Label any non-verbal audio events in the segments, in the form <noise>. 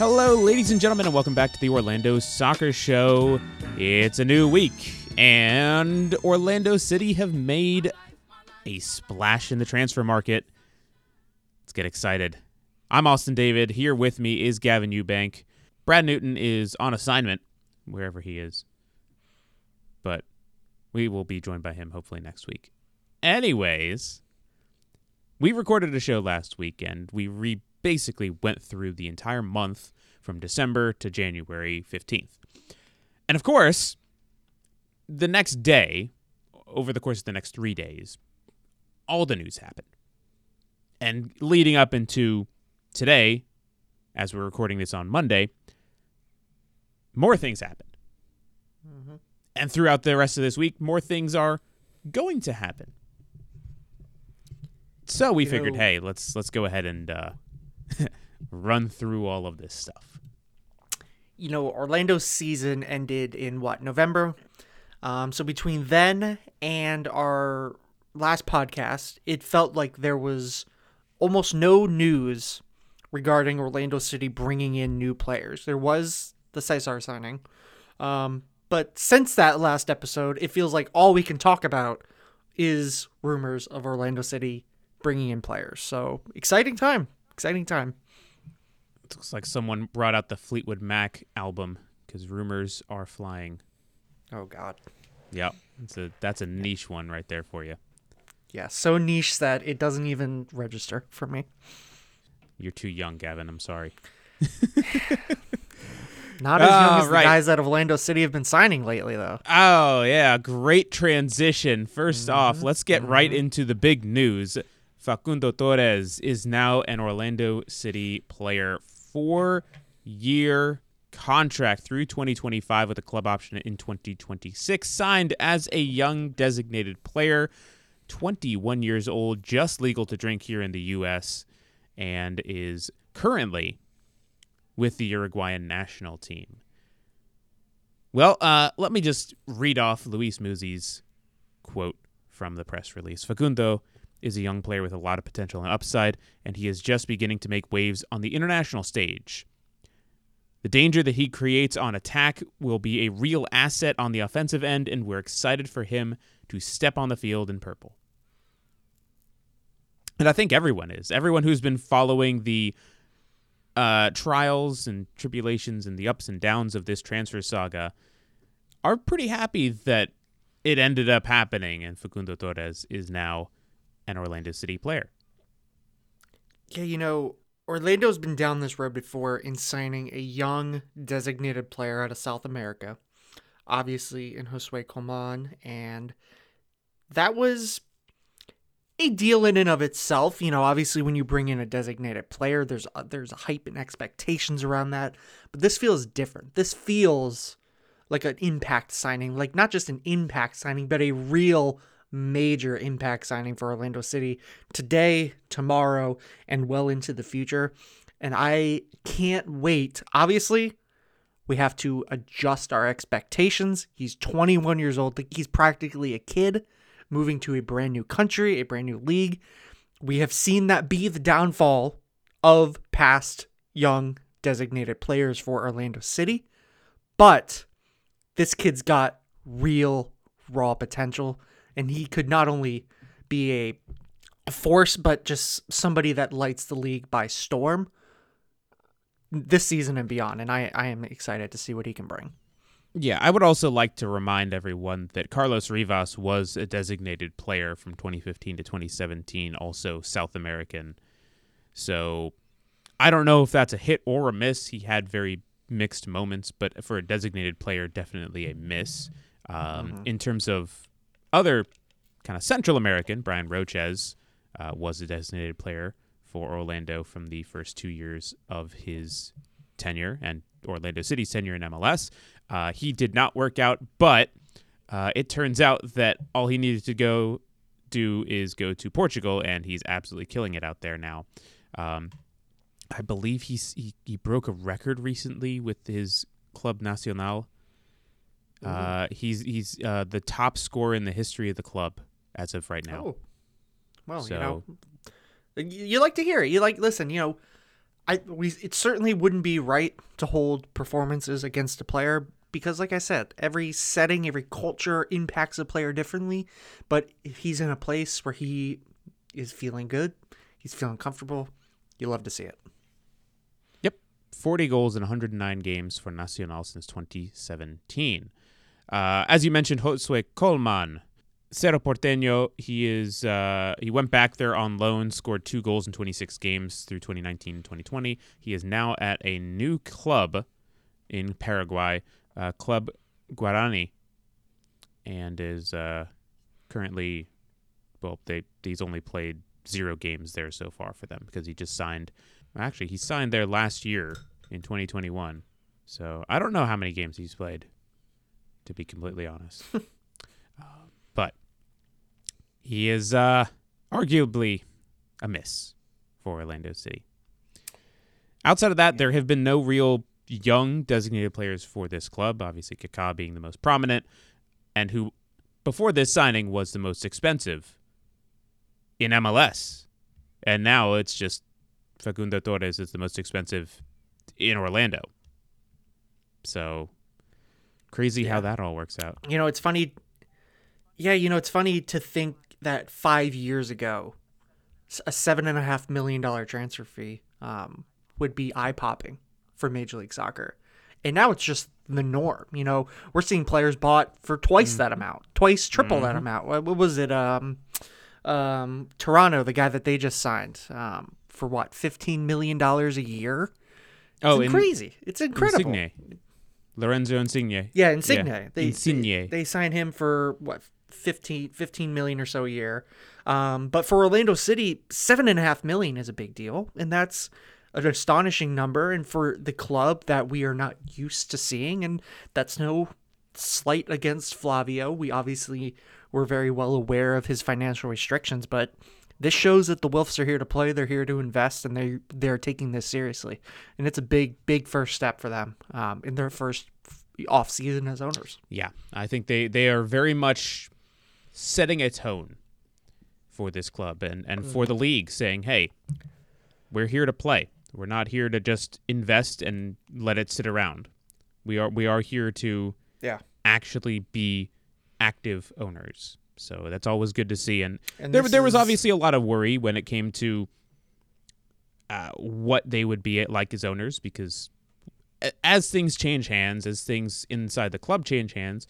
Hello, ladies and gentlemen, and welcome back to the Orlando Soccer Show. It's a new week, and Orlando City have made a splash in the transfer market. Let's get excited. I'm Austin David. Here with me is Gavin Ewbank. Brad Newton is on assignment, wherever he is. But we will be joined by him hopefully next week. Anyways, we recorded a show last weekend. We re- basically went through the entire month from December to January 15th. And of course, the next day, over the course of the next three days, all the news happened. And leading up into today, as we're recording this on Monday, more things happened. Mm-hmm. And throughout the rest of this week, more things are going to happen. So we you figured, know, hey, let's let's go ahead and uh, <laughs> run through all of this stuff. You know, Orlando's season ended in what November. Um, so between then and our last podcast, it felt like there was almost no news regarding Orlando City bringing in new players. There was the Cesar signing, um, but since that last episode, it feels like all we can talk about is rumors of Orlando City bringing in players. So exciting time, exciting time. It looks like someone brought out the Fleetwood Mac album because rumors are flying. Oh God. Yep, it's a that's a niche one right there for you. Yeah, so niche that it doesn't even register for me. You're too young, Gavin. I'm sorry. <laughs> Not as young as right. the guys that Orlando City have been signing lately, though. Oh yeah, great transition. 1st mm-hmm. off, let's get mm-hmm. right into the big news. Facundo Torres is now an Orlando City player. Four year contract through 2025 with a club option in 2026. Signed as a young designated player, 21 years old, just legal to drink here in the U.S., and is currently with the Uruguayan national team. Well, uh, let me just read off Luiz Muzzi's quote from the press release. Facundo is a young player with a lot of potential and upside, and he is just beginning to make waves on the international stage. The danger that he creates on attack will be a real asset on the offensive end, and we're excited for him to step on the field in purple. And I think everyone is. Everyone who's been following the uh, trials and tribulations and the ups and downs of this transfer saga are pretty happy that it ended up happening, and Facundo Torres is now an Orlando City player. Yeah, you know, Orlando's been down this road before in signing a young designated player out of South America, obviously in Josue Colman, and that was a deal in and of itself. You know, obviously when you bring in a designated player, there's a, there's a hype and expectations around that, but this feels different. This feels like an impact signing, like not just an impact signing, but a real major impact signing for Orlando City today, tomorrow, and well into the future. And I can't wait. Obviously, we have to adjust our expectations. He's 21 years old. He's practically a kid moving to a brand new country, a brand new league. We have seen that be the downfall of past young designated players for Orlando City. But this kid's got real raw potential and he could not only be a force, but just somebody that lights the league by storm this season and beyond. And I, I am excited to see what he can bring. Yeah, I would also like to remind everyone that Carlos Rivas was a designated player from 2015 to 2017, also South American. So I don't know if that's a hit or a miss. He had very mixed moments, but for a designated player, definitely a miss. Um, mm-hmm. In terms of other kind of Central American, Bryan Rochez uh, was a designated player for Orlando from the first two years of his tenure and Orlando City's tenure in MLS. Uh, he did not work out, but uh, it turns out that all he needed to go do is go to Portugal, and he's absolutely killing it out there now. Um, I believe he's, he he broke a record recently with his Club Nacional uh, he's he's uh, the top scorer in the history of the club as of right now. Oh. Well, so, you know, you like to hear it. You like listen. You know, I we it certainly wouldn't be right to hold performances against a player because like I said, every setting, every culture impacts a player differently, but if he's in a place where he is feeling good, he's feeling comfortable, you love to see it. Yep. 40 goals in 109 games for Nacional since 2017. Uh, as you mentioned, Josue Colman, Cerro Porteño, he is uh, he went back there on loan, scored two goals in 26 games through 2019-2020. He is now at a new club in Paraguay, uh, Club Guarani, and is uh, currently well, they he's only played zero games there so far for them because he just signed. Actually, he signed there last year in 2021. So I don't know how many games he's played, to be completely honest. uh, <laughs> but he is uh, arguably a miss for Orlando City. Outside of that, there have been no real young designated players for this club. Obviously, Kaká being the most prominent, and who before this signing was the most expensive in MLS. And now it's just Facundo Torres is the most expensive in Orlando. So crazy Yeah. how that all works out. You know, it's funny. Yeah, you know, it's funny to think that five years ago, a seven and a half million dollar transfer fee um, would be eye popping for Major League Soccer, and now it's just the norm. You know, we're seeing players bought for twice that amount, twice triple that amount. What, what was it? Um, um, Toronto, the guy that they just signed, um, for what, fifteen million dollars a year? It's Oh, crazy! It's incredible. Insigne. Lorenzo Insigne. Yeah, Insigne. Yeah, They, Insigne. They, they sign him for what 15, 15 million or so a year. Um, but for Orlando City, seven and a half million is a big deal, and that's an astonishing number. And for the club that we are not used to seeing, and that's no slight against Flavio. We obviously were very well aware of his financial restrictions, but this shows that the Wilfs are here to play. They're here to invest, and they they're taking this seriously. And it's a big, big first step for them um, in their first off season as owners. Yeah, I think they they are very much setting a tone for this club and and for the league, saying, "Hey, we're here to play. We're not here to just invest and let it sit around. We are we are here to Yeah. actually be active owners." So that's always good to see. And, And there there was is- obviously a lot of worry when it came to uh, what they would be like as owners because as things change hands, as things inside the club change hands,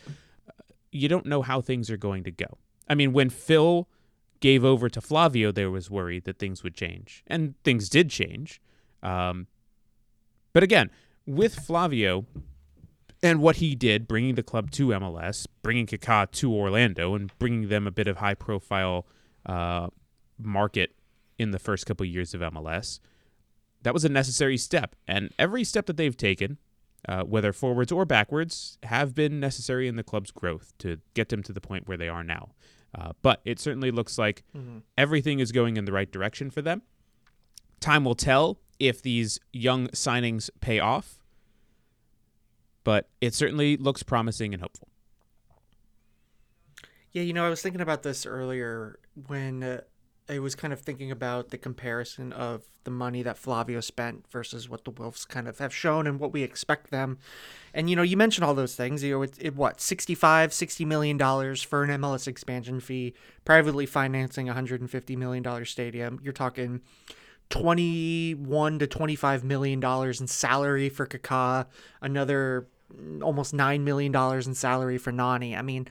you don't know how things are going to go. I mean, when Phil gave over to Flavio, there was worry that things would change, and things did change. Um, but again, with Flavio and what he did, bringing the club to MLS, bringing Kaká to Orlando, and bringing them a bit of high-profile uh, market in the first couple years of MLS, that was a necessary step. And every step that they've taken, uh, whether forwards or backwards, have been necessary in the club's growth to get them to the point where they are now. Uh, but it certainly looks like everything is going in the right direction for them. Time will tell if these young signings pay off, but it certainly looks promising and hopeful. Yeah, you know, I was thinking about this earlier when uh, I was kind of thinking about the comparison of the money that Flavio spent versus what the Wilfs kind of have shown and what we expect them. And you know, you mentioned all those things. You know, it, it what 65, 60 million dollars for an MLS expansion fee, privately financing a 150 million dollar stadium. You're talking 21 to 25 million dollars in salary for Kaká, another almost 9 million dollars in salary for Nani. I mean,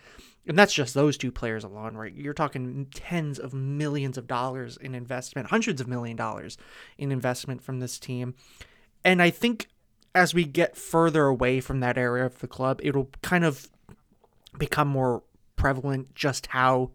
and that's just those two players alone, right? You're talking tens of millions of dollars in investment, hundreds of million dollars in investment from this team. And I think as we get further away from that area of the club, it'll kind of become more prevalent just how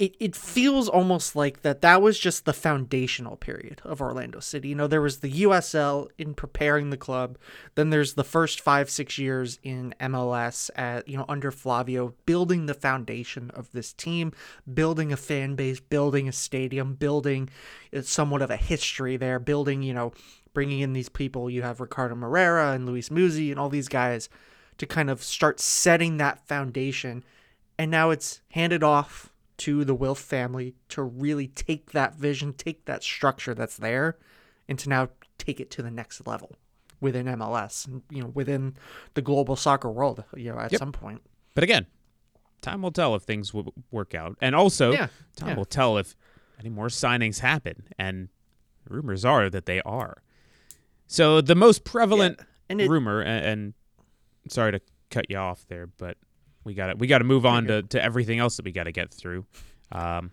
it, it feels almost like that that was just the foundational period of Orlando City. You know, there was the USL in preparing the club. Then there's the first five, six years in MLS at, you know, under Flavio, building the foundation of this team, building a fan base, building a stadium, building uh, somewhat of a history there, building, you know, bringing in these people. You have Ricardo Moreira and Luiz Muzzi and all these guys to kind of start setting that foundation. And now it's handed off to the Wilf family to really take that vision, take that structure that's there, and to now take it to the next level within MLS and you know within the global soccer world. You know, at Yep. some point. But again, time will tell if things will work out, and also Yeah, time yeah. will tell if any more signings happen. And rumors are that they are. So the most prevalent Yeah, and it- rumor, and, and sorry to cut you off there, but we got to we got to move on to, to everything else that we got to get through. Um,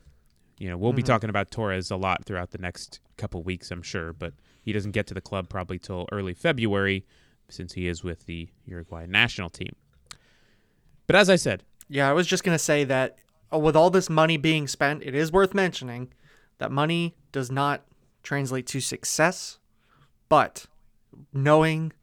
you know, we'll be Mhm. talking about Torres a lot throughout the next couple weeks, I'm sure, but he doesn't get to the club probably till early February, since he is with the Uruguay national team. But as I said, Yeah, I was just gonna say that uh, with all this money being spent, it is worth mentioning that money does not translate to success, but knowing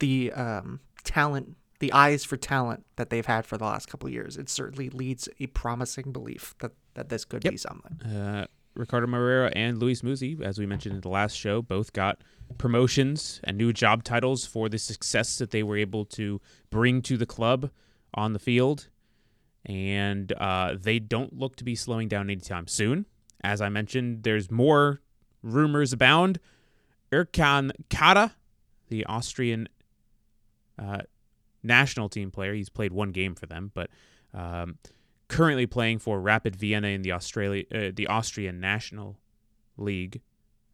the um, talent, the eyes for talent that they've had for the last couple of years, it certainly leads a promising belief that that this could Yep. be something. uh, Ricardo Moreira and Luiz Muzzi, as we mentioned in the last show, both got promotions and new job titles for the success that they were able to bring to the club on the field. And uh, they don't look to be slowing down anytime soon. As I mentioned, there's more rumors abound. Erkan Kara, the Austrian uh, national team player, he's played one game for them, but um, currently playing for Rapid Vienna in the Australia, uh, the Austrian National League.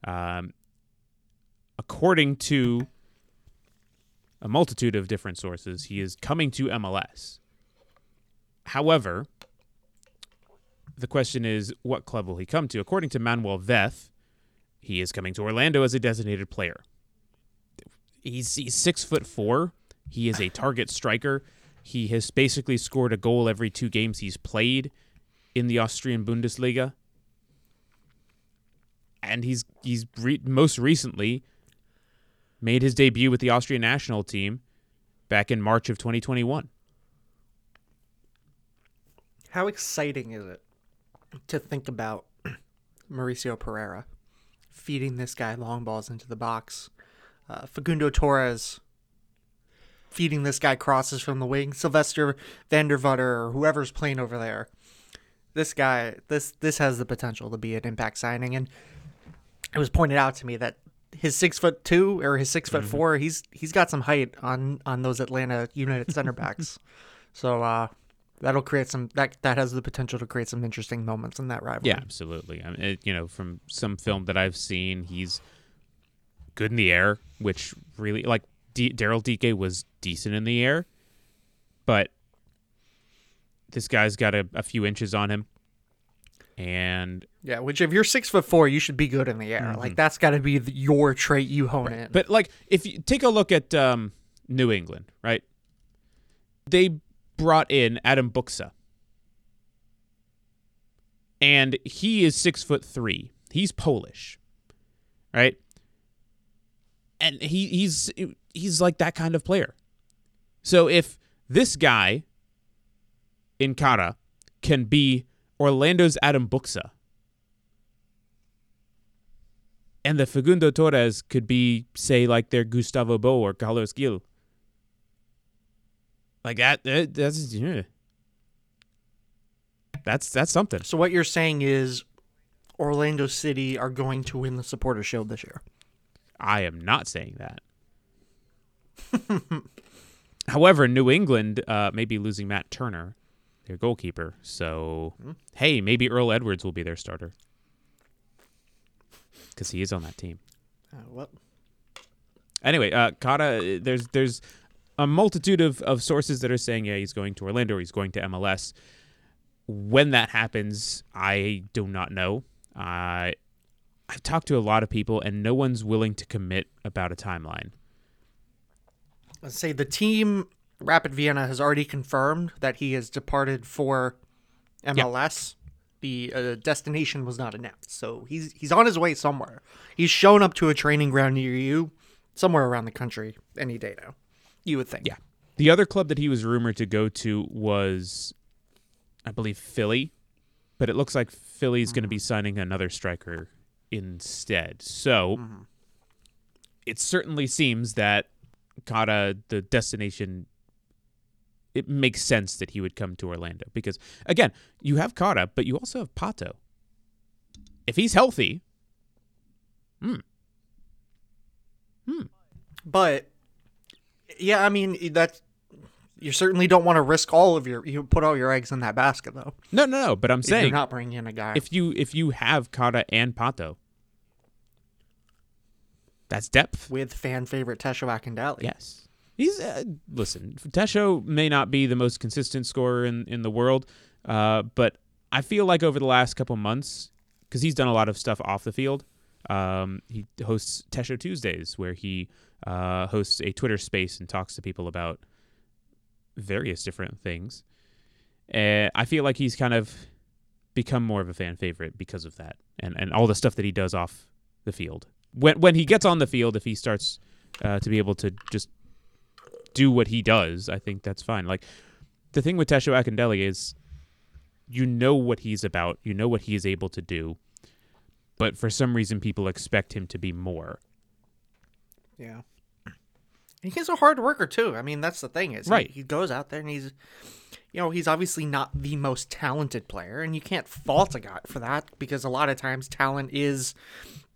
Um, according to a multitude of different sources, he is coming to MLS. However, the question is, what club will he come to? According to Manuel Veth, he is coming to Orlando as a designated player. He's, he's six foot four. He is a target striker. He has basically scored a goal every two games he's played in the Austrian Bundesliga. And he's he's re- most recently made his debut with the Austrian national team back in March of 2021. How exciting is it to think about <clears throat> Mauricio Pereyra feeding this guy long balls into the box? Uh, Facundo Torres feeding this guy crosses from the wing. Sylvester Vandervutter or whoever's playing over there. This guy, this this has the potential to be an impact signing, and it was pointed out to me that his six foot two or his 6 foot four, he's he's got some height on on those Atlanta United center backs. <laughs> So uh, that'll create some that that has the potential to create some interesting moments in that rivalry. Yeah, absolutely. I mean, it, you know, from some film that I've seen, he's good in the air, which really like D- Daryl Dike was decent in the air, but this guy's got a, a few inches on him, and yeah. Which if you're six foot four, you should be good in the air. Like that's got to be the, your trait you hone in. but like if you take a look at um, New England, right? They brought in Adam Buksa, and he is six foot three. He's Polish, right? And he he's he's like that kind of player. So if this guy in Kara can be Orlando's Adam Buksa, and the Facundo Torres could be, say, like their Gustavo Bou or Carlos Gil. Like that, that that's yeah. That's that's something. so what you're saying is Orlando City are going to win the supporter shield this year. I am not saying that. <laughs> However, New England uh, may be losing Matt Turner, their goalkeeper. So, hey, maybe Earl Edwards will be their starter because he is on that team. Uh, what? Anyway, uh, Kara, there's there's a multitude of, of sources that are saying yeah he's going to Orlando or he's going to MLS. When that happens, I do not know. I I've talked to a lot of people and no one's willing to commit about a timeline. Let's say the team Rapid Vienna has already confirmed that he has departed for MLS. The uh, destination was not announced, so he's he's on his way somewhere. He's shown up to a training ground near you, somewhere around the country, any day now. You would think. Yeah. The other club that he was rumored to go to was, I believe, Philly, but it looks like Philly's going to be signing another striker instead. So it certainly seems that Kara, the destination, it makes sense that he would come to Orlando because, again, you have Kara, but you also have Pato. If he's healthy, hmm, Hmm. But yeah, I mean that's you certainly don't want to risk all of your you put all your eggs in that basket though. No, no, no. But I'm If you're saying not bringing in a guy. if you if you have Kara and Pato, that's depth. with fan favorite Tesho Akindele. Yes. He's uh, listen. Tesho may not be the most consistent scorer in in the world, uh, but I feel like over the last couple months, because he's done a lot of stuff off the field. Um, he hosts Tesho Tuesdays, where he uh, hosts a Twitter space and talks to people about various different things. I feel like he's kind of become more of a fan favorite because of that, and and all the stuff that he does off the field. When when he gets on the field, if he starts uh, to be able to just do what he does, I think that's fine. Like the thing with Tesho Akindele is you know what he's about, you know what he is able to do, but for some reason people expect him to be more. Yeah. He's a hard worker too. I mean, that's the thing is, he- Right. He, goes out there and he's, you know, he's obviously not the most talented player, and you can't fault a guy for that because a lot of times talent is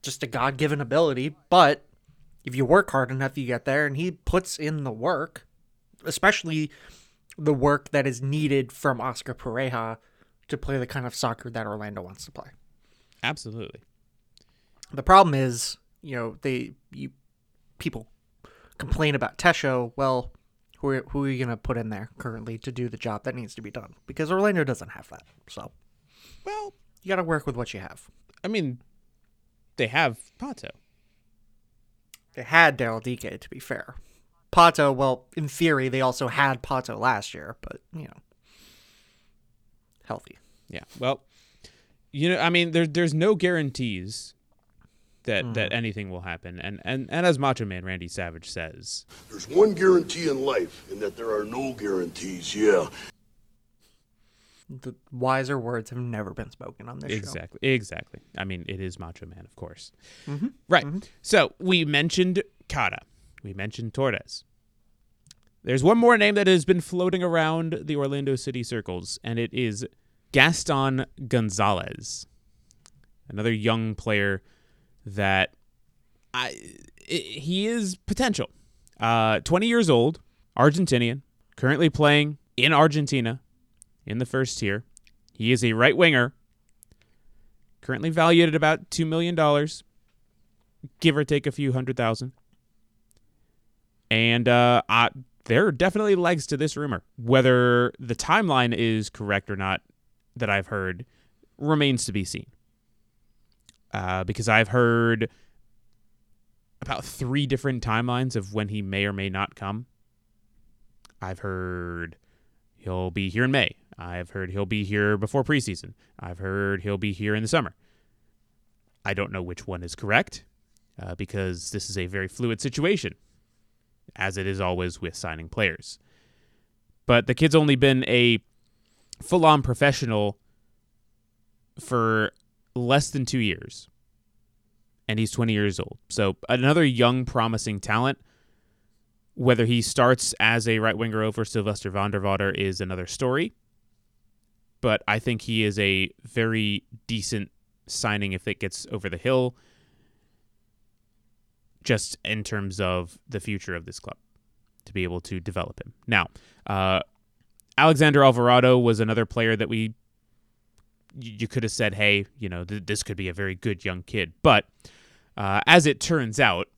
just a God-given ability. But if you work hard enough, you get there, and he puts in the work, especially the work that is needed from Oscar Pareja to play the kind of soccer that Orlando wants to play. Absolutely. The problem is, you know, they you people complain about Tesho. Well, who are, who are you going to put in there currently to do the job that needs to be done? Because Orlando doesn't have that. So Well, you got to work with what you have. I mean, they have Pato. They had Daryl Dike, to be fair. Pato, well, in theory, they also had Pato last year, but you know, healthy. Yeah. Well, you know, I mean, there's there's no guarantees that hmm. that anything will happen, and and and as Macho Man Randy Savage says, There's one guarantee in life, and that there are no guarantees, yeah. The wiser words have never been spoken on this show. exactly, exactly. I mean, it is Macho Man, of course. Right. So we mentioned Kara, we mentioned Torres. There's one more name that has been floating around the Orlando City circles, and it is Gaston Gonzalez, another young player that I i he is potential. Uh, 20 years old, Argentinian, currently playing in Argentina in the first tier. He is a right winger, currently valued at about $2 million, give or take a few hundred thousand. And uh, I, there are definitely legs to this rumor. Whether the timeline is correct or not, that I've heard, remains to be seen. Uh, because I've heard about three different timelines of when he may or may not come. I've heard he'll be here in May. I've heard he'll be here before preseason. I've heard he'll be here in the summer. I don't know which one is correct uh, because this is a very fluid situation, as it is always with signing players. But the kid's only been a full on professional for less than two years. And he's 20 years old. So another young, promising talent. Whether he starts as a right winger over Silvester van der Water is another story. But I think he is a very decent signing if it gets over the hill, just in terms of the future of this club to be able to develop him. Now, uh, Alexander Alvarado was another player that we you could have said, hey, you know, th- this could be a very good young kid. But uh, as it turns out,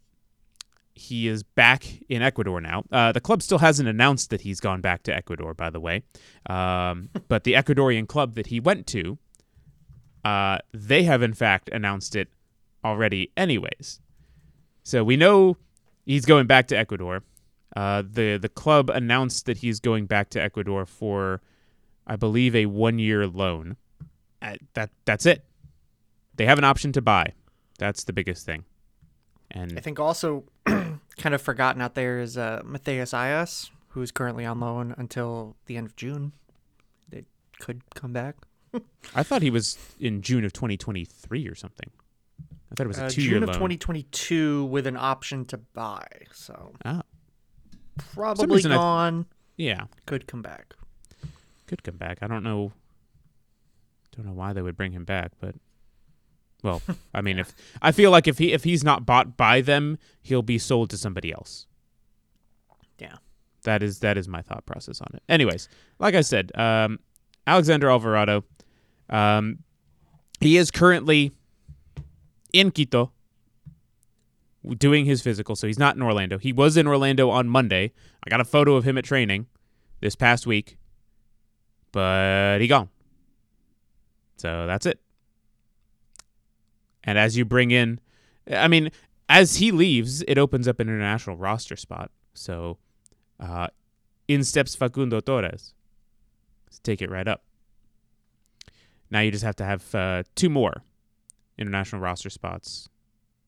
he is back in Ecuador now. Uh, the club still hasn't announced that he's gone back to Ecuador, by the way. Um, <laughs> but the Ecuadorian club that he went to, uh, they have in fact announced it already, anyways. So we know he's going back to Ecuador. Uh, the the club announced that he's going back to Ecuador for, I believe, a one year loan. Uh, that that's it. They have an option to buy. That's the biggest thing. And I think also <clears throat> kind of forgotten out there is uh, Matheus Aiás, who's currently on loan until the end of June. They could come back. <laughs> I thought he was in June of 2023 or something. I thought it was a Uh, two year June of loan. 2022 with an option to buy. So oh, probably gone. yeah, Could come back. could come back. I don't know. Don't know why they would bring him back, but Well, <laughs> I mean, if I feel like if he if he's not bought by them, he'll be sold to somebody else. Yeah. That is that is my thought process on it. Anyways, like I said, um, Alexander Alvarado, um, he is currently in Quito doing his physical, so he's not in Orlando. He was in Orlando on Monday. I got a photo of him at training this past week, but he gone. So that's it. And as you bring in, I mean, as he leaves, it opens up an international roster spot. So uh, in steps Facundo Torres. Let's take it right up. Now you just have to have uh, two more international roster spots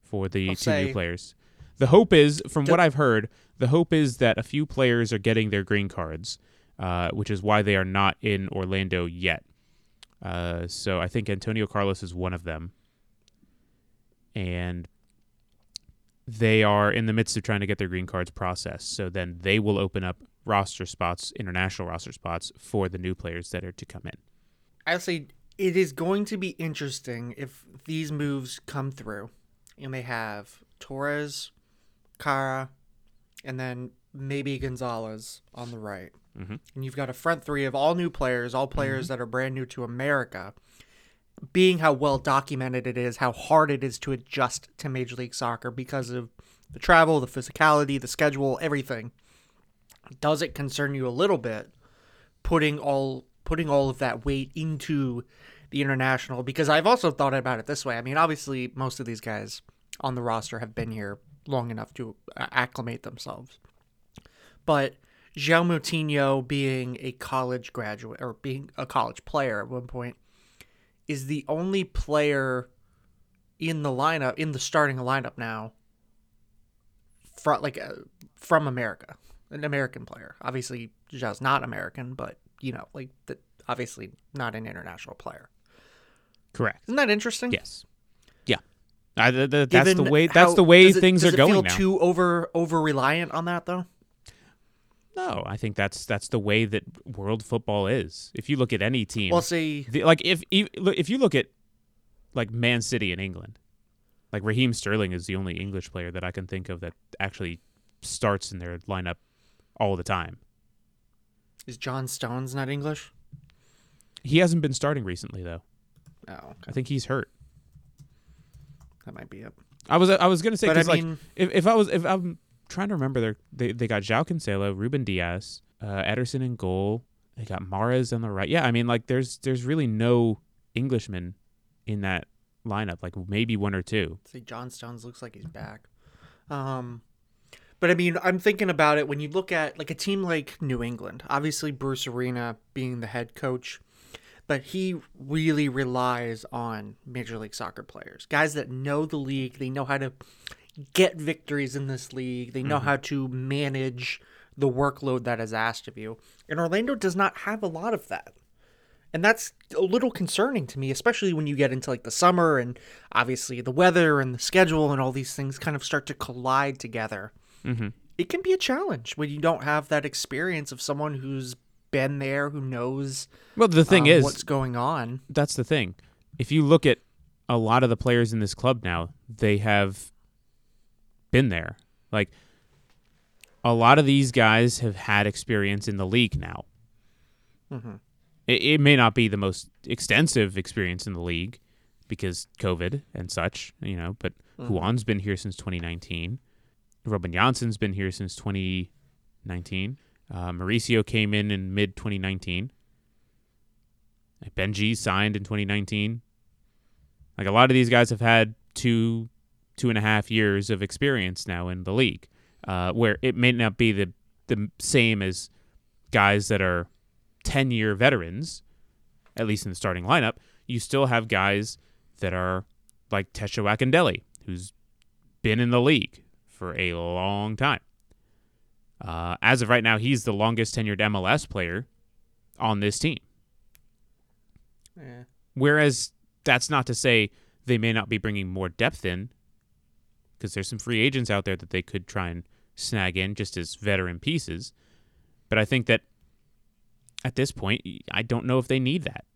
for the I'll two new players. The hope is, from what I've heard, the hope is that a few players are getting their green cards, uh, which is why they are not in Orlando yet. Uh, so I think Antonio Carlos is one of them, and they are in the midst of trying to get their green cards processed. So then they will open up roster spots, international roster spots for the new players that are to come in. I'll say it is going to be interesting if these moves come through and they have Torres, Kara, and then maybe Gonzalez on the right. Mhm. And you've got a front three of all new players, all players that are brand new to America. Being how well documented it is, how hard it is to adjust to Major League Soccer because of the travel, the physicality, the schedule, everything. Does it concern you a little bit putting all putting all of that weight into the international because I've also thought about it this way. I mean, obviously most of these guys on the roster have been here long enough to uh, acclimate themselves. But João Moutinho being a college graduate or being a college player at one point is the only player in the lineup in the starting lineup now from like uh, from America, an American player. Obviously, João's not American, but you know, like the, obviously not an international player. Correct. Isn't that interesting? Yes. Yeah. I, th- th- that's the way. That's how- the way does it- things does are going feel now. Too over over reliant on that though. No, I think that's that's the way that world football is. If you look at any team, Well, see, the, like if if you look at like Man City in England, like Raheem Sterling is the only English player that I can think of that actually starts in their lineup all the time. is John Stones not English? He hasn't been starting recently though. Oh, okay. I think he's hurt. that might be it. I was I was gonna say because like mean- if, if I was if I'm trying to remember their they they got João Cancelo, Ruben Dias, uh, Ederson in goal. They got Mahrez on the right. Yeah, I mean like there's there's really no Englishman in that lineup. Like maybe one or two. See, John Stones looks like he's back. Um, but I mean, I'm thinking about it when you look at like a team like New England. Obviously, Bruce Arena being the head coach, but he really relies on Major League Soccer players, guys that know the league. They know how to get victories in this league. They know how to manage the workload that is asked of you. And Orlando does not have a lot of that. And that's a little concerning to me, especially when you get into like the summer and obviously the weather and the schedule and all these things kind of start to collide together. Mm-hmm. It can be a challenge when you don't have that experience of someone who's been there, who knows Well, the thing um, is, what's going on. that's the thing. If you look at a lot of the players in this club now, they have been there. Like a lot of these guys have had experience in the league now. Mhm. It, it may not be the most extensive experience in the league because COVID and such, you know, but Juan's been here since 2019. Robin Jansson's been here since 2019. Uh, Mauricio came in in mid 2019. Benji signed in 2019. Like a lot of these guys have had two, two and a half years of experience now in the league, uh, where it may not be the the same as guys that are 10 year veterans, at least in the starting lineup. You still have guys that are like Tesho Akindele, who's been in the league for a long time. Uh, as of right now, he's the longest tenured MLS player on this team. Yeah. Whereas that's not to say they may not be bringing more depth in, because there's some free agents out there that they could try and snag in just as veteran pieces. But I think that at this point, I don't know if they need that.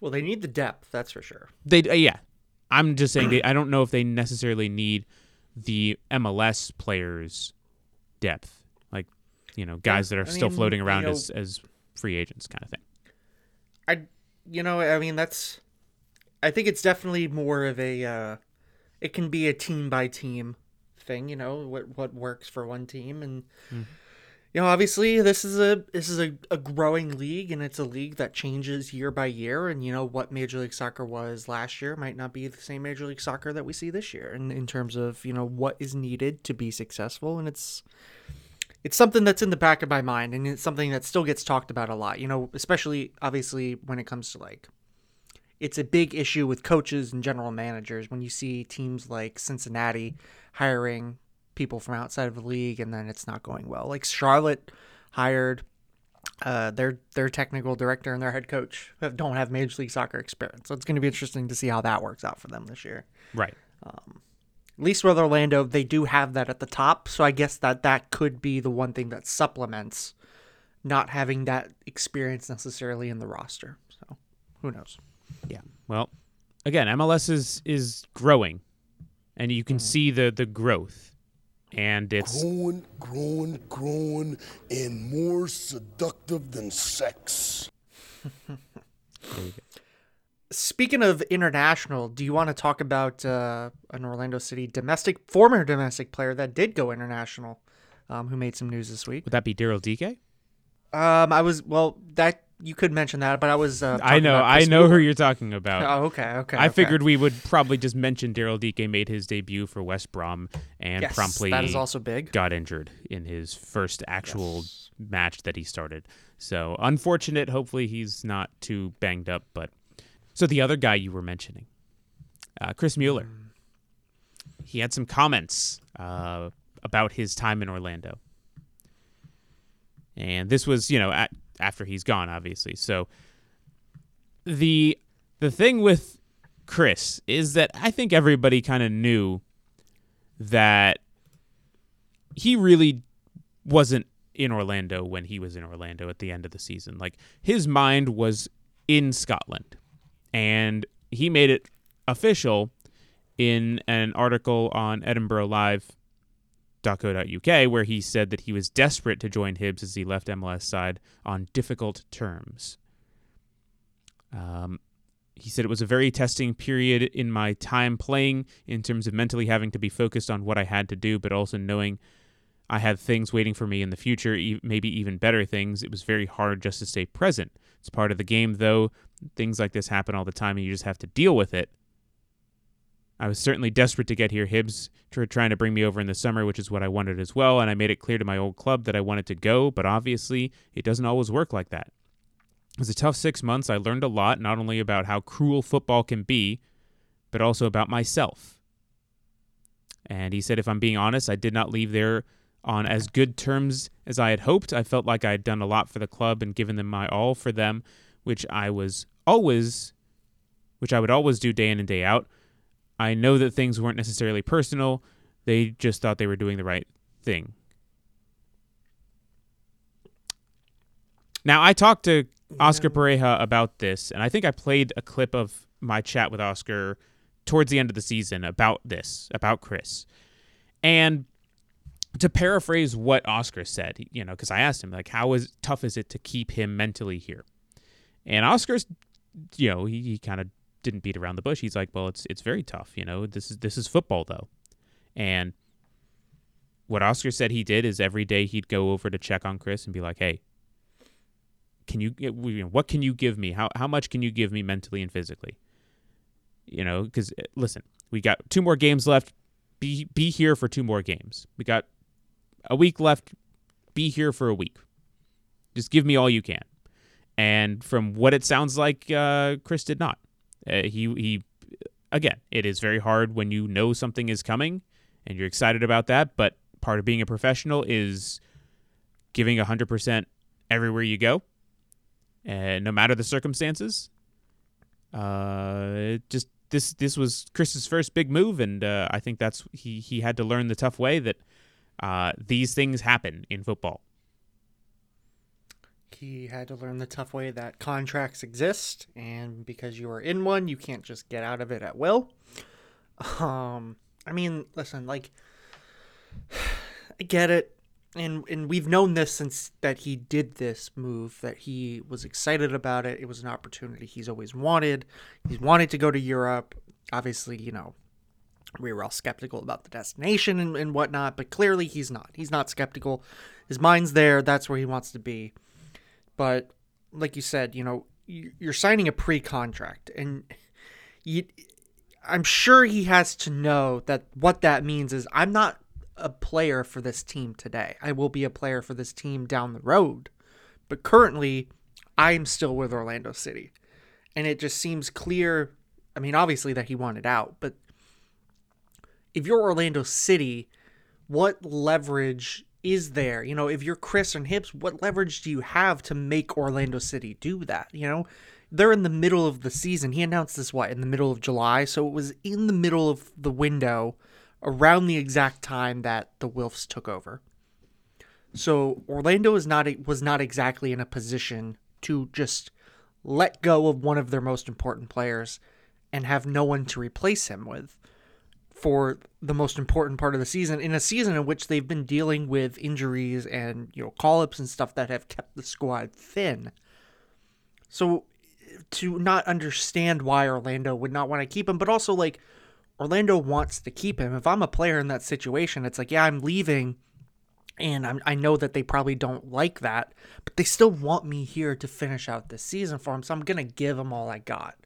Well, they need the depth, that's for sure. They uh, yeah. I'm just saying they, I don't know if they necessarily need the MLS players depth. Like, you know, guys that are I still mean, floating you around know- as as free agents kind of thing. I, you know, I mean, that's. I think it's definitely more of a. Uh, it can be a team by team thing. You know what what works for one team, and hmm. you know, obviously, this is a this is a, a growing league, and it's a league that changes year by year. And you know what Major League Soccer was last year might not be the same Major League Soccer that we see this year, and in terms of you know what is needed to be successful, and it's it's something that's in the back of my mind and it's something that still gets talked about a lot you know especially obviously when it comes to like it's a big issue with coaches and general managers when you see teams like cincinnati hiring people from outside of the league and then it's not going well like charlotte hired uh, their their technical director and their head coach don't have major league soccer experience so it's going to be interesting to see how that works out for them this year Right. at least with Orlando, they do have that at the top. So I guess that that could be the one thing that supplements not having that experience necessarily in the roster. So who knows? Yeah. Well, again, MLS is is growing, and you Mm. can see the the growth, and it's Growing, growing, growing, and more seductive than sex. <laughs> Speaking of international, do you want to talk about uh, an Orlando City domestic, former domestic player that did go international, um, who made some news this week? would that be Daryl Dike? Um, I was well that you could mention that, but I was. Uh, I know, I know who you're talking about. Oh, okay, okay. I okay. figured we would probably just mention Daryl Dike made his debut for West Brom and yes, promptly that is also big. got injured in his first actual match that he started. So unfortunate. Hopefully he's not too banged up. But so the other guy you were mentioning, uh, Chris Mueller, he had some comments uh, about his time in Orlando, and this was you know at, after he's gone, obviously. So the the thing with Chris is that I think everybody kind of knew that he really wasn't in Orlando when he was in Orlando at the end of the season. Like his mind was in Scotland. And he made it official in an article on Edinburgh Live.co.uk where he said that he was desperate to join Hibs as he left MLS side on difficult terms. Um, he said it was a very testing period in my time playing in terms of mentally having to be focused on what I had to do, but also knowing I had things waiting for me in the future, e- maybe even better things. It was very hard just to stay present. It's part of the game, though. Things like this happen all the time, and you just have to deal with it. I was certainly desperate to get here. Hibs were trying to bring me over in the summer, which is what I wanted as well, and I made it clear to my old club that I wanted to go, but obviously it doesn't always work like that. It was a tough six months. I learned a lot, not only about how cruel football can be, but also about myself. And he said, if I'm being honest, I did not leave there on as good terms as I had hoped. I felt like I had done a lot for the club and given them my all for them, which I was always, which I would always do day in and day out. I know that things weren't necessarily personal. They just thought they were doing the right thing. Now, I talked to Oscar Pareja about this, and I think I played a clip of my chat with Oscar towards the end of the season about this, about Chris. And to paraphrase what Oscar said, you know, because I asked him, like, how is tough is it to keep him mentally here? And Oscar's, you know, he, he kind of didn't beat around the bush. He's like, well, it's it's very tough, you know. This is this is football though, and what Oscar said he did is every day he'd go over to check on Chris and be like, hey, can you, you know, what can you give me? How how much can you give me mentally and physically? You know, because listen, we got two more games left. Be be here for two more games. We got a week left. Be here for a week. Just give me all you can. And from what it sounds like, uh, Chris did not. Uh, he he again, it is very hard when you know something is coming and you're excited about that. But part of being a professional is giving hundred percent everywhere you go, and no matter the circumstances. Uh, just this this was Chris's first big move, and uh, I think that's he he had to learn the tough way that uh, these things happen in football. He had to learn the tough way that contracts exist, and because you are in one, you can't just get out of it at will. Um, I mean, listen, like, <sighs> I get it, and and we've known this since that he did this move, that he was excited about it. It was an opportunity he's always wanted. He's wanted to go to Europe. Obviously, you know, we were all skeptical about the destination and, and whatnot, but clearly he's not. He's not skeptical. His mind's there. That's where he wants to be. But like you said, you know, you're signing a pre-contract, and you, I'm sure he has to know that what that means is I'm not a player for this team today. I will be a player for this team down the road, but currently, I'm still with Orlando City, and it just seems clear. I mean, obviously that he wanted out, but if you're Orlando City, what leverage is there? You know, if you're Chris and Hibs, what leverage do you have to make Orlando City do that? You know, they're in the middle of the season. He announced this what in the middle of July, so it was in the middle of the window, around the exact time that the Wilfs took over. So Orlando is not was not exactly in a position to just let go of one of their most important players and have no one to replace him with for the most important part of the season in a season in which they've been dealing with injuries and you know call-ups and stuff that have kept the squad thin. So to not understand why Orlando would not want to keep him, but also like Orlando wants to keep him. If I'm a player in that situation, it's like, yeah, I'm leaving and I'm, I know that they probably don't like that, but they still want me here to finish out this season for them, so I'm to give them all I got.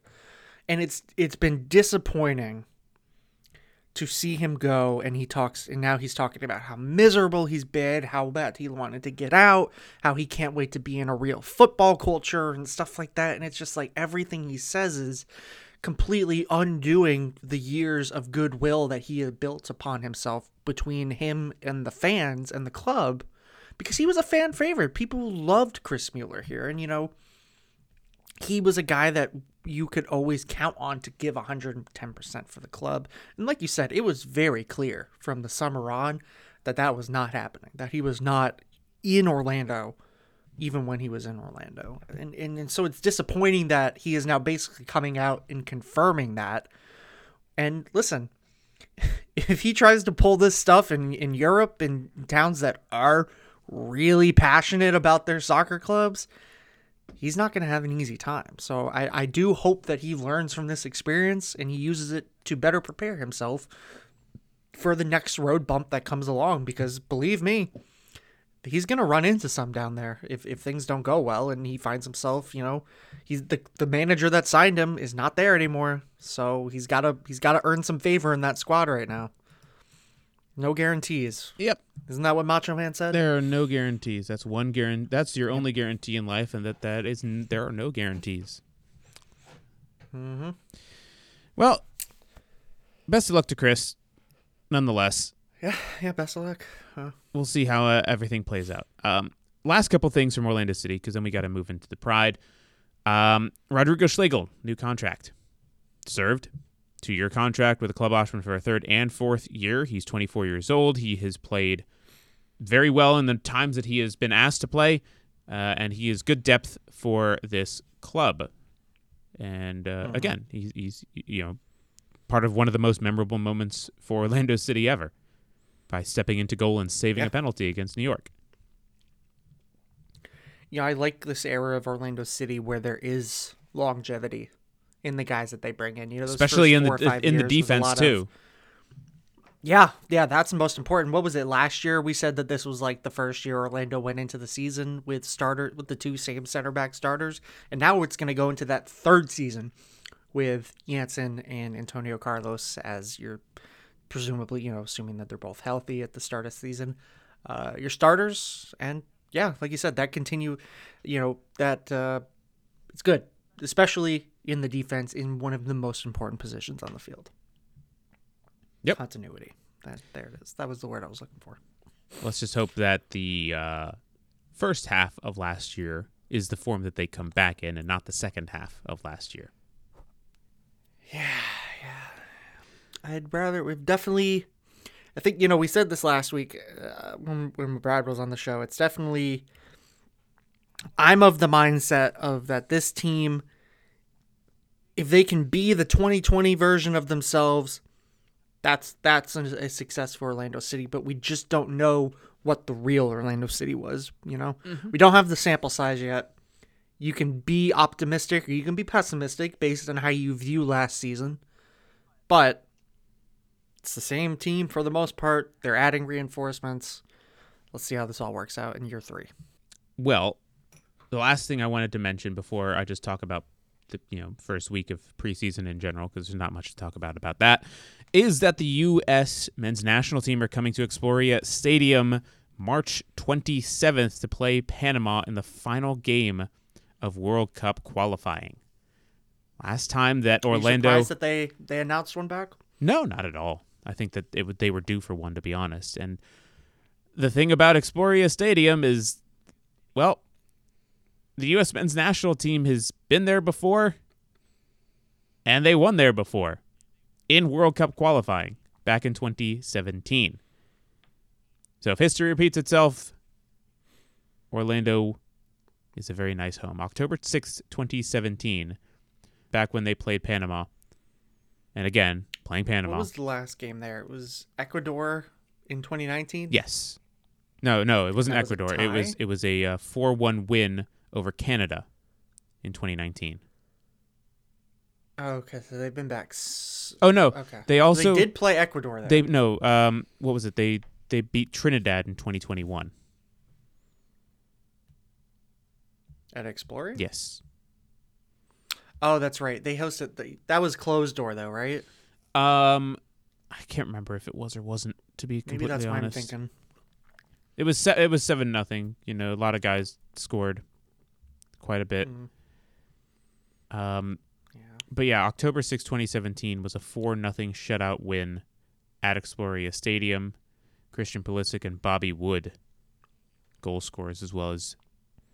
And it's it's been disappointing to see him go and he talks and now he's talking about how miserable he's been how bad he wanted to get out how he can't wait to be in a real football culture and stuff like that. And it's just like everything he says is completely undoing the years of goodwill that he had built upon himself between him and the fans and the club because he was a fan favorite. People loved chris mueller here. And you know he was a guy that you could always count on to give 110% for the club. And like you said, it was very clear from the summer on that that was not happening, that he was not in Orlando even when he was in Orlando. And, and, and so it's disappointing that he is now basically coming out and confirming that. And listen, <laughs> if he tries to pull this stuff in, in Europe in towns that are really passionate about their soccer clubs, he's not going to have an easy time. So I, I do hope that he learns from this experience and he uses it to better prepare himself for the next road bump that comes along. Because believe me, he's going to run into some down there if, if things don't go well and he finds himself, you know, he's the, the manager that signed him is not there anymore. So he's got to he's got to earn some favor in that squad right now. No guarantees. Yep. Isn't that what Macho Man said? There are no guarantees. That's one guarantee. That's your only guarantee in life, and that that is n- there are no guarantees. Mm-hmm. Well, best of luck to Chris. Nonetheless, Yeah, yeah. Best of luck. Uh, we'll see how uh, everything plays out. Um, last couple things from Orlando City, because then we got to move into the Pride. Um, Rodrigo Schlegel, new contract, served two year contract with the club option for a third and fourth year. He's 24 years old. He has played very well in the times that he has been asked to play, uh, and he is good depth for this club. And uh, Mhm. again, he's, he's you know part of one of the most memorable moments for Orlando City ever by stepping into goal and saving Yeah. a penalty against New York. Yeah, I like this era of Orlando City where there is longevity in the guys that they bring in. You know, those especially in the in the defense lot of- too. Yeah, yeah, that's the most important. What was it last year? We said that this was like the first year Orlando went into the season with starter with the two same center back starters, and now it's going to go into that third season with Jansson and Antonio Carlos as your presumably, you know, assuming that they're both healthy at the start of season, uh, your starters, and yeah, like you said, that continue, you know, that uh, it's good, especially in the defense in one of the most important positions on the field. Yep. Continuity. That there it is. That was the word I was looking for. Let's just hope that the uh, first half of last year is the form that they come back in, and not the second half of last year. Yeah, yeah. I'd rather we've definitely. I think you know we said this last week uh, when when Brad was on the show. It's definitely I'm of the mindset of that this team, if they can be the 2020 version of themselves, that's that's a, a success for Orlando City. But we just don't know what the real Orlando City was. You know, mm-hmm. we don't have the sample size yet. You can be optimistic or you can be pessimistic based on how you view last season, but it's the same team for the most part. They're adding reinforcements. Let's see how this all works out in year three. Well, the last thing I wanted to mention before I just talk about the you know first week of preseason in general, because there's not much to talk about about that, is that the U.S. men's national team are coming to Exploria Stadium March 27th to play Panama in the final game of World Cup qualifying. Last time that Are Orlando, surprised that they they announced one back. no, not at all. I think that it would, they were due for one, to be honest. And the thing about Exploria Stadium is, well, the U.S. men's national team has been there before, and they won there before in World Cup qualifying back in 2017. So if history repeats itself, Orlando is a very nice home. October 6th, 2017, back when they played Panama. And again, playing Panama. What was the last game there? It was Ecuador in 2019. Yes. No, no, it wasn't That was Ecuador. It was it was a uh, four-one win over Canada in 2019. Oh, okay, so they've been back. S- Oh no, okay. they also they did play Ecuador there. they no um what was it they they beat Trinidad in 2021. at Exploria. Yes. Oh, that's right. They hosted. The, that was closed door though, right? Um, I can't remember if it was or wasn't. To be Maybe completely that's why honest, I'm thinking. it was se- it was seven nothing. You know, a lot of guys scored quite a bit. Mm, Um, yeah. but yeah, October 6, 2017 was a 4 nothing shutout win at Exploria Stadium. Christian Pulisic and Bobby Wood goal scorers as well as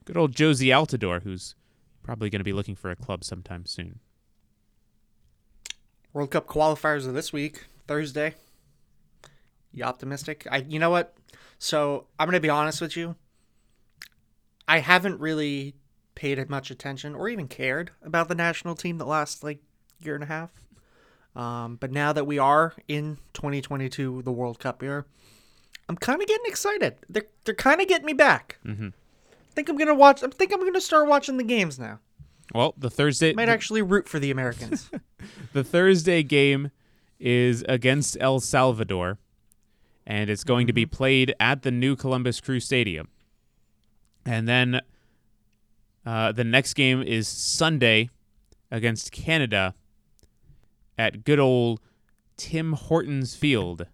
good old Jozy Altidore who's probably going to be looking for a club sometime soon. World Cup qualifiers are this week, Thursday. You optimistic? I you know what? So I'm gonna be honest with you. I haven't really paid much attention or even cared about the national team the last like year and a half. Um, but now that we are in 2022, the World Cup year, I'm kind of getting excited. They're they're kind of getting me back. Mhm. I think I'm gonna watch. I think I'm gonna start watching the games now. Well, the Thursday Might actually root for the Americans. <laughs> the Thursday game is against El Salvador, and it's going to be played at the new Columbus Crew Stadium. And then uh, the next game is Sunday against Canada at good old Tim Hortons Field,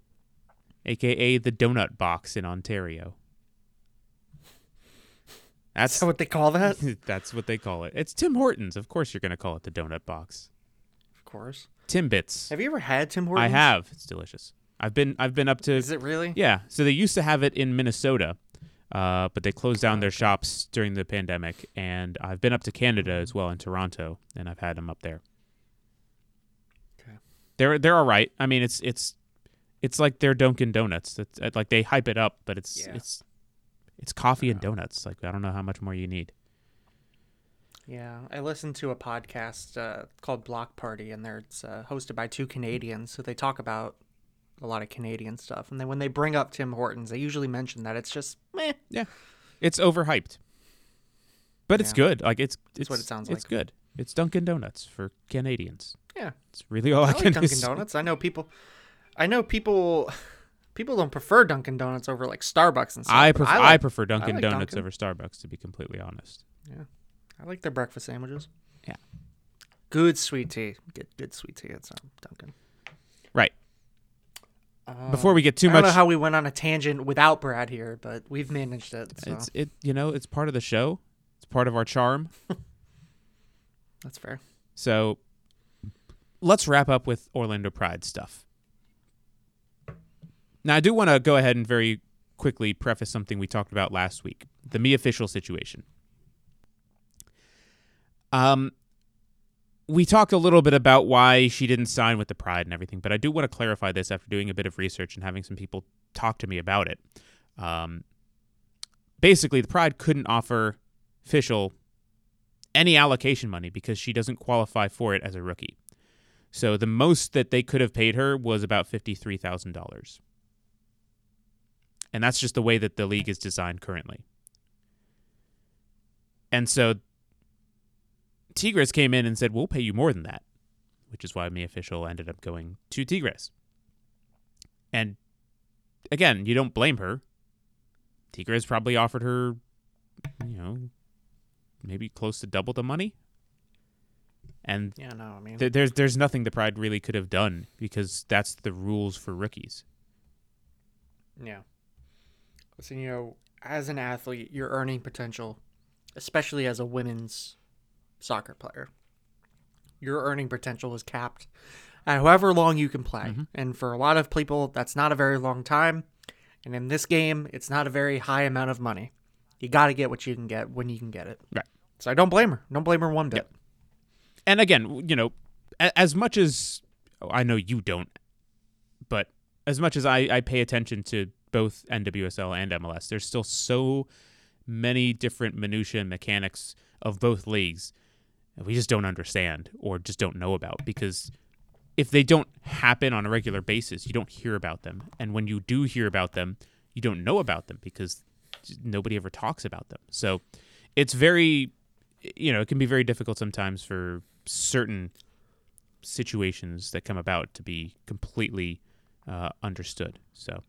aka the Donut Box in Ontario. Is That's that what they call that? <laughs> that's what they call it. It's Tim Hortons. Of course, you're going to call it the Donut Box. Of course. Timbits. Have you ever had Tim Hortons? I have. It's delicious. I've been I've been up to Is it really? yeah. So they used to have it in Minnesota, uh, but they closed down their shops during the pandemic. And I've been up to Canada as well in Toronto, and I've had them up there. Okay. They're they're all right. I mean, it's it's it's like their Dunkin' Donuts. It's uh, like they hype it up, but it's Yeah. it's it's coffee and donuts. Like I don't know how much more you need. Yeah, I listened to a podcast uh, called Block Party, and they're it's, uh, hosted by two Canadians. So they talk about a lot of Canadian stuff, and then when they bring up Tim Hortons, they usually mention that it's just meh. Yeah, it's overhyped, but it's good. Like it's it's what it sounds like. It's good. It's Dunkin' Donuts for Canadians. Yeah, It's really all I, I can like Dunkin' <laughs> say. Donuts. I know people. I know people. <sighs> People don't prefer Dunkin' Donuts over like Starbucks and stuff. I prefer I, like, prefer Dunkin' like Donuts Dunkin'. over Starbucks to be completely honest. Yeah, I like their breakfast sandwiches. Yeah. Good sweet tea. Get good sweet tea at some Dunkin'. Before we get too much. I don't know how we went on a tangent without Brad here, but we've managed it. So it's it you know, it's part of the show. It's part of our charm. <laughs> that's fair. So let's wrap up with Orlando Pride stuff. Now I do want to go ahead and very quickly preface something we talked about last week. The Mia Fishel situation. Um we talked a little bit about why she didn't sign with the Pride and everything, but I do want to clarify this after doing a bit of research and having some people talk to me about it. Um, basically, the Pride couldn't offer Fishel any allocation money because she doesn't qualify for it as a rookie. So the most that they could have paid her was about $53,000. And that's just the way that the league is designed currently. And so Tigres came in and said, "We'll pay you more than that," which is why Mia Fishel ended up going to Tigres. And again, you don't blame her. Tigres probably offered her, you know, maybe close to double the money. And Yeah, no, I mean, th- there's there's nothing the Pride really could have done because that's the rules for rookies. yeah. Listen, you know, as an athlete, your earning potential, especially as a women's soccer player, your earning potential is capped at however long you can play. Mm-hmm. And for a lot of people, that's not a very long time. And in this game, it's not a very high amount of money. You got to get what you can get when you can get it. Right. So I don't blame her. Don't blame her one bit. and again, you know, as much as oh, I know you don't, but as much as I, I pay attention to both NWSL and MLS, there's still so many different minutia and mechanics of both leagues we just don't understand or just don't know about because if they don't happen on a regular basis, you don't hear about them. And when you do hear about them, you don't know about them because nobody ever talks about them. So it's very, you know, it can be very difficult sometimes for certain situations that come about to be completely uh, understood. So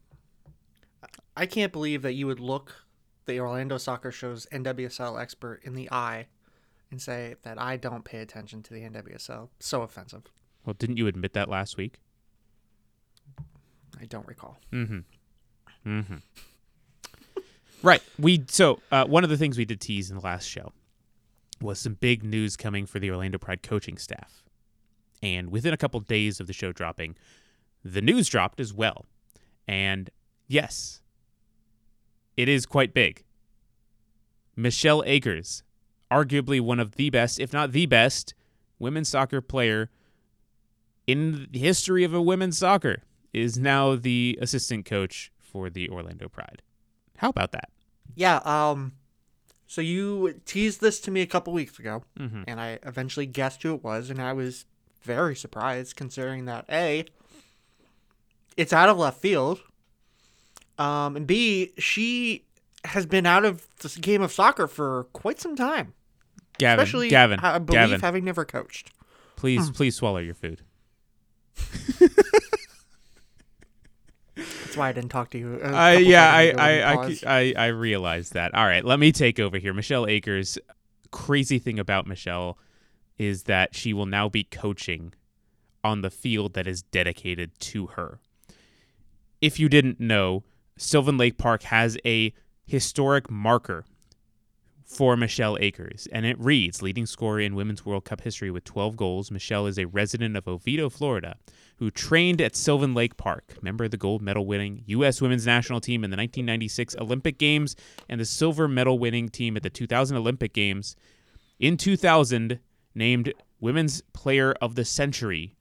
I can't believe that you would look the Orlando Soccer Show's NWSL expert in the eye and say that I don't pay attention to the NWSL. So offensive. well, didn't you admit that last week? I don't recall. Mm-hmm. Mm-hmm. <laughs> Right. We so uh, one of the things we did tease in the last show was some big news coming for the Orlando Pride coaching staff, and within a couple days of the show dropping, the news dropped as well. And yes, it is quite big. Michelle Akers, arguably one of the best, if not the best, women's soccer player in the history of a women's soccer, is now the assistant coach for the Orlando Pride. How about that? Yeah, um so you teased this to me a couple weeks ago, Mhm. and I eventually guessed who it was, and I was very surprised considering that A it's out of left field. Um and B, she has been out of this game of soccer for quite some time. Gavin, Especially Gavin, I believe Gavin, having never coached. please, hmm. please swallow your food. That's why I didn't talk to you. a I couple yeah, I seconds ago when I I. I I realized that. All right, let me take over here. Michelle Akers. Crazy thing about Michelle is that she will now be coaching on the field that is dedicated to her. If you didn't know, Sylvan Lake Park has a historic marker for Michelle Akers, and it reads leading scorer in Women's World Cup history with 12 goals. Michelle is a resident of Oviedo, Florida, who trained at Sylvan Lake Park, member of the gold medal winning U.S. women's national team in the 1996 Olympic Games and the silver medal winning team at the 2000 Olympic Games. In 2000, named Women's Player of the Century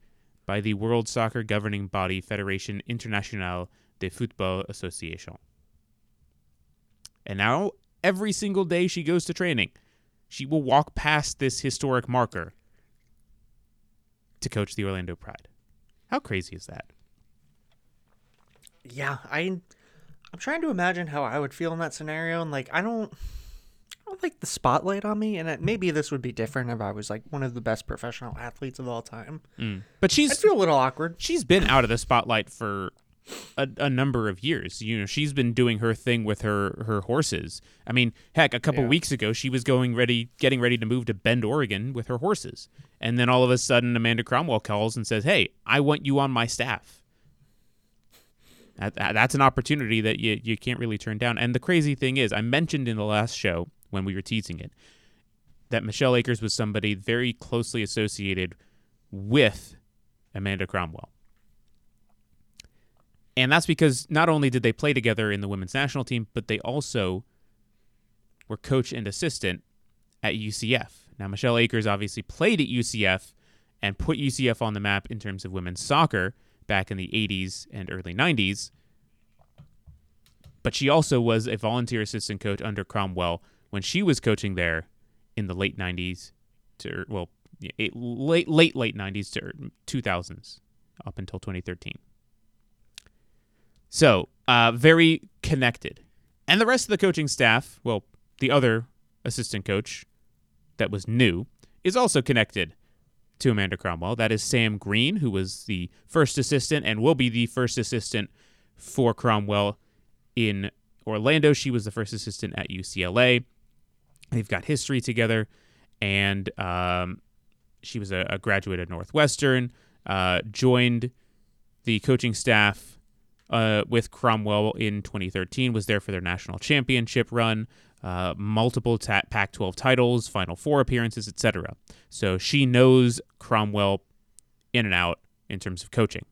by the World Soccer governing body Fédération Internationale de Football Association. And now, every single day she goes to training, she will walk past this historic marker to coach the Orlando Pride. How crazy is that? Yeah, I I'm trying to imagine how I would feel in that scenario and like I don't I don't like the spotlight on me and it, maybe this would be different if I was like one of the best professional athletes of all time. Mm. But she's I'd feel a little awkward. she's been out of the spotlight for a, a number of years. You know, she's been doing her thing with her her horses. I mean, heck, a couple Yeah. weeks ago she was going ready, getting ready to move to Bend, Oregon, with her horses, and then all of a sudden Amanda Cromwell calls and says, "Hey, I want you on my staff." That, that- that's an opportunity that you you can't really turn down. And the crazy thing is, I mentioned in the last show when we were teasing it that Michelle Akers was somebody very closely associated with Amanda Cromwell. And that's because not only did they play together in the women's national team, but they also were coach and assistant at UCF. Now, Michelle Akers obviously played at UCF and put UCF on the map in terms of women's soccer back in the 80s and early 90s. But she also was a volunteer assistant coach under Cromwell when she was coaching there in the late 90s to well late late late 90s to er, 2000s up until 2013. So, uh, very connected. And the rest of the coaching staff, well, the other assistant coach that was new, is also connected to Amanda Cromwell. That is Sam Green, who was the first assistant and will be the first assistant for Cromwell in Orlando. She was the first assistant at UCLA. They've got history together, and um, she was a, a, graduate at Northwestern. Uh, joined the coaching staff uh, with Cromwell in 2013. Was there for their national championship run, uh, multiple ta- Pac-12 titles, Final Four appearances, etc. So she knows Cromwell in and out in terms of coaching.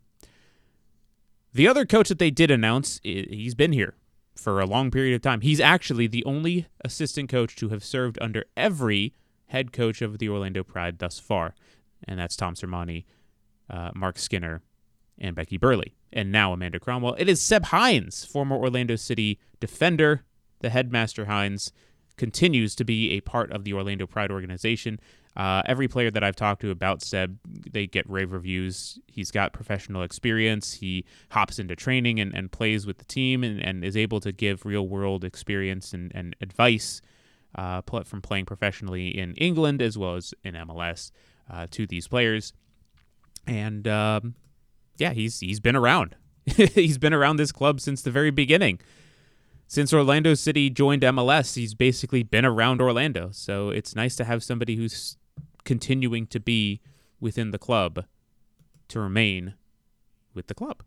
The other coach that they did announce, he's been here for a long period of time. He's actually the only assistant coach to have served under every head coach of the Orlando Pride thus far, and that's Tom Sermanni, uh, Mark Skinner, and Becky Burleigh, and now Amanda Cromwell. It is Seb Hines, former Orlando City defender. The headmaster Hines continues to be a part of the Orlando Pride organization. Uh, every player that I've talked to about Seb, they get rave reviews. He's got professional experience. He hops into training and, and plays with the team and, and is able to give real world experience and, and advice uh, from playing professionally in England as well as in MLS uh, to these players. And um, yeah, he's he's been around. <laughs> he's been around this club since the very beginning. Since Orlando City joined MLS, he's basically been around Orlando. So it's nice to have somebody who's continuing to be within the club to remain with the club.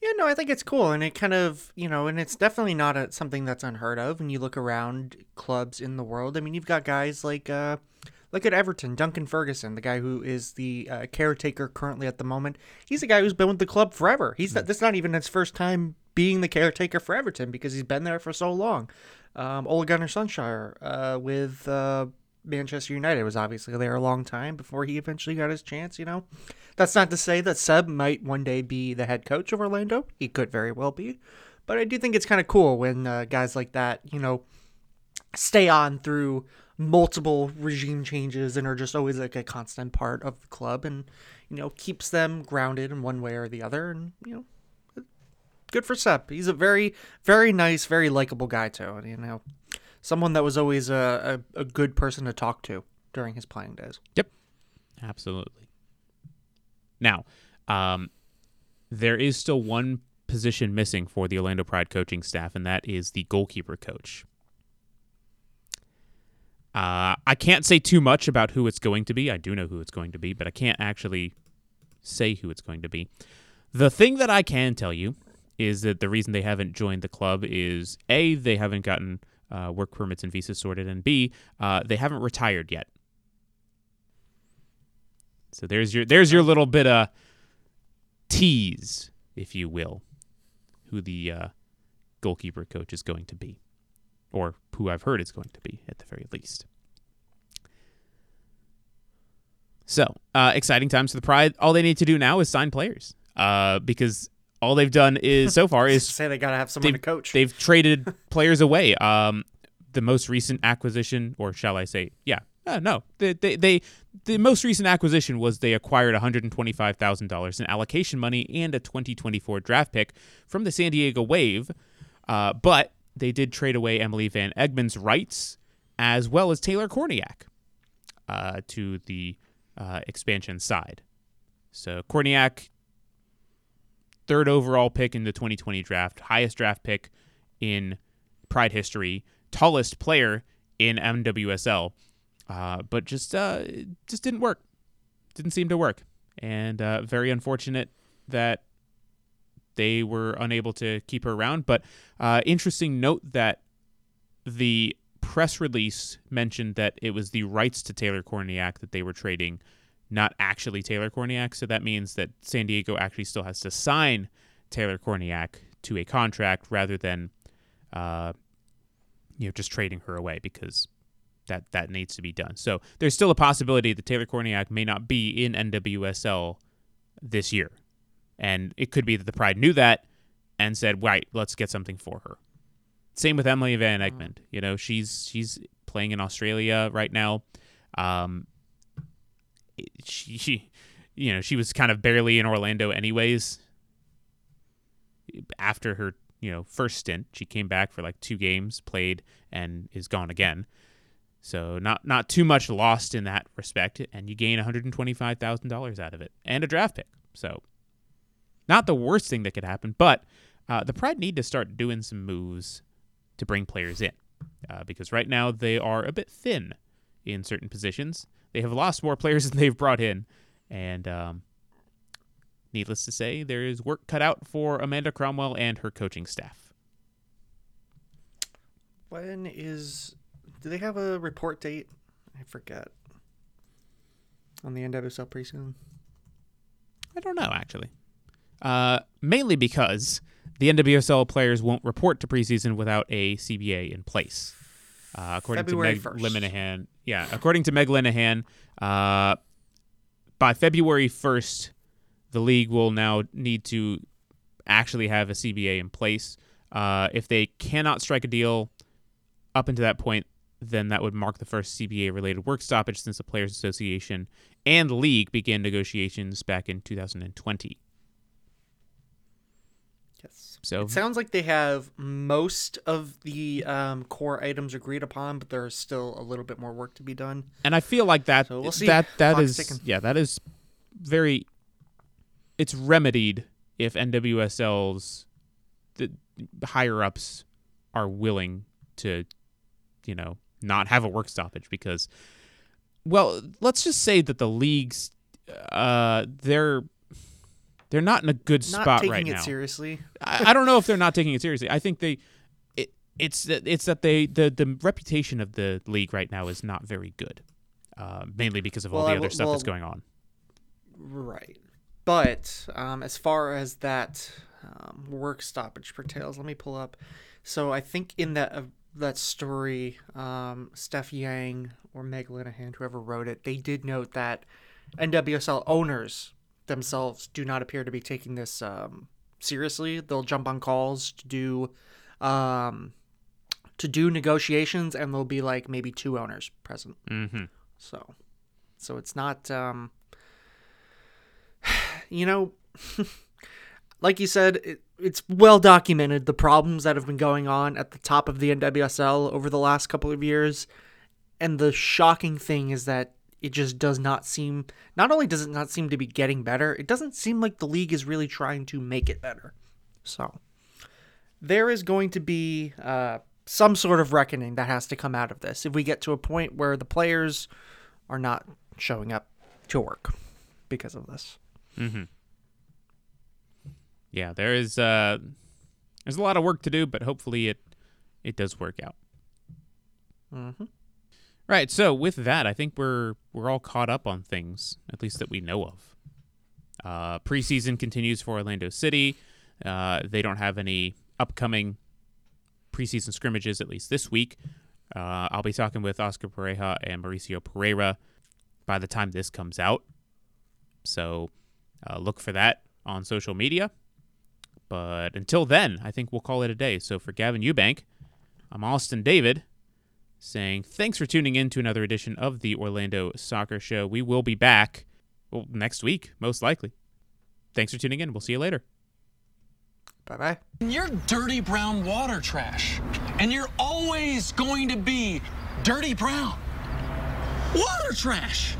Yeah, no, I think it's cool, and it kind of, you know, and it's definitely not a, something that's unheard of. When you look around clubs in the world, I mean, you've got guys like, uh, look at Everton, Duncan Ferguson, the guy who is the uh, caretaker currently at the moment. He's a guy who's been with the club forever. He's mm-hmm. this not even his first time being the caretaker for Everton because he's been there for so long. Um, Ole Gunnar Solskjaer uh, with uh, Manchester United was obviously there a long time before he eventually got his chance, you know. That's not to say that Seb might one day be the head coach of Orlando. He could very well be. But I do think it's kind of cool when uh, guys like that, you know, stay on through multiple regime changes and are just always like a constant part of the club and, you know, keeps them grounded in one way or the other. And, you know, good for Seb. He's a very, very nice, very likable guy, too. And you know, someone that was always a, a, a good person to talk to during his playing days. Yep, absolutely. Now, um, there is still one position missing for the Orlando Pride coaching staff, and that is the goalkeeper coach. Uh, I can't say too much about who it's going to be. I do know who it's going to be, but I can't actually say who it's going to be. The thing that I can tell you is that the reason they haven't joined the club is A, they haven't gotten uh, work permits and visas sorted, and B, uh, they haven't retired yet. So there's your there's your little bit of tease, if you will, who the uh, goalkeeper coach is going to be, or who I've heard is going to be at the very least. So uh, exciting times for the Pride. All they need to do now is sign players, uh, because all they've done is so far <laughs> is say they gotta have someone to coach. They've traded <laughs> players away. Um, the most recent acquisition, or shall I say, yeah, uh, no, they, they, they, the most recent acquisition was they acquired $125,000 in allocation money and a 2024 draft pick from the San Diego Wave, uh, but they did trade away Emily Van Egmond's rights as well as Taylor Kornieck uh, to the uh, expansion side. So Kornieck third overall pick in the 2020 draft, highest draft pick in Pride history, tallest player in NWSL, uh, but just uh, just didn't work. Didn't seem to work, and uh, very unfortunate that they were unable to keep her around. But uh, interesting note that the press release mentioned that it was the rights to Taylor Kornieck that they were trading not actually Taylor Kornieck. So that means that San Diego actually still has to sign Taylor Kornieck to a contract rather than, uh, you know, just trading her away because that that needs to be done. So there's still a possibility that Taylor Kornieck may not be in NWSL this year, and it could be that the Pride knew that and said, "Right, let's get something for her." same with Emily Van Egmond. You know, she's she's playing in Australia right now. Um, she, she, you know, she was kind of barely in Orlando anyways. After her, you know, first stint, she came back for like two games, played, and is gone again. So not not too much lost in that respect, and you gain one hundred and twenty five thousand dollars out of it and a draft pick. So not the worst thing that could happen, but uh, the Pride need to start doing some moves to bring players in uh, because right now they are a bit thin in certain positions. They have lost more players <laughs> than they've brought in, and um, needless to say, there is work cut out for Amanda Cromwell and her coaching staff. When is? Do they have a report date? I forget. On the NWSL preseason. I don't know actually. Uh, mainly because the NWSL players won't report to preseason without a CBA in place. Uh, according February to Meg 1st. Linehan, yeah, according to Meg Linehan, uh, by February 1st, the league will now need to actually have a CBA in place. Uh, if they cannot strike a deal up until that point, then that would mark the first CBA related work stoppage since the Players Association and league began negotiations back in 2020. Yes. So It sounds like they have most of the um, core items agreed upon, but there's still a little bit more work to be done. and I feel like that So we'll see. that that Clock's is ticking. yeah that is very it's remedied if NWSL's the higher ups are willing to you know not have a work stoppage because well let's just say that the leagues uh they're they're not in a good Not spot taking right it now. seriously. I, I don't know if they're not taking it seriously. I think they, it, it's that it's that they the the reputation of the league right now is not very good, uh, mainly because of all Well, the other will- stuff that's going on. Right. But um, as far as that um, work stoppage pertains, let me pull up. So I think in that uh, that story, um, Steph Yang or Meg Linehan, whoever wrote it, they did note that NWSL owners themselves do not appear to be taking this um, seriously. They'll jump on calls to do um, to do negotiations, and there'll be like maybe two owners present. Mm-hmm. So, so it's not, um, <sighs> you know, <laughs> like you said, it, it's well documented the problems that have been going on at the top of the NWSL over the last couple of years. And the shocking thing is that it just does not seem, not only does it not seem to be getting better, it doesn't seem like the league is really trying to make it better. So, there is going to be uh, some sort of reckoning that has to come out of this if we get to a point where the players are not showing up to work because of this. Yeah, there is uh, there's a lot of work to do, but hopefully it it does work out. Mm-hmm. Right. So with that, I think we're we're all caught up on things, at least that we know of. Uh, preseason continues for Orlando City. Uh, they don't have any upcoming preseason scrimmages, at least this week. Uh, I'll be talking with Oscar Pareja and Mauricio Pereyra by the time this comes out. So uh, look for that on social media. But until then, I think we'll call it a day. So for Gavin Ewbank, I'm Austin David saying thanks for tuning in to another edition of the Orlando Soccer Show. We will be back well, next week, most likely. Thanks for tuning in. We'll see you later. Bye bye. You're dirty brown water trash. And you're always going to be dirty brown. Water trash!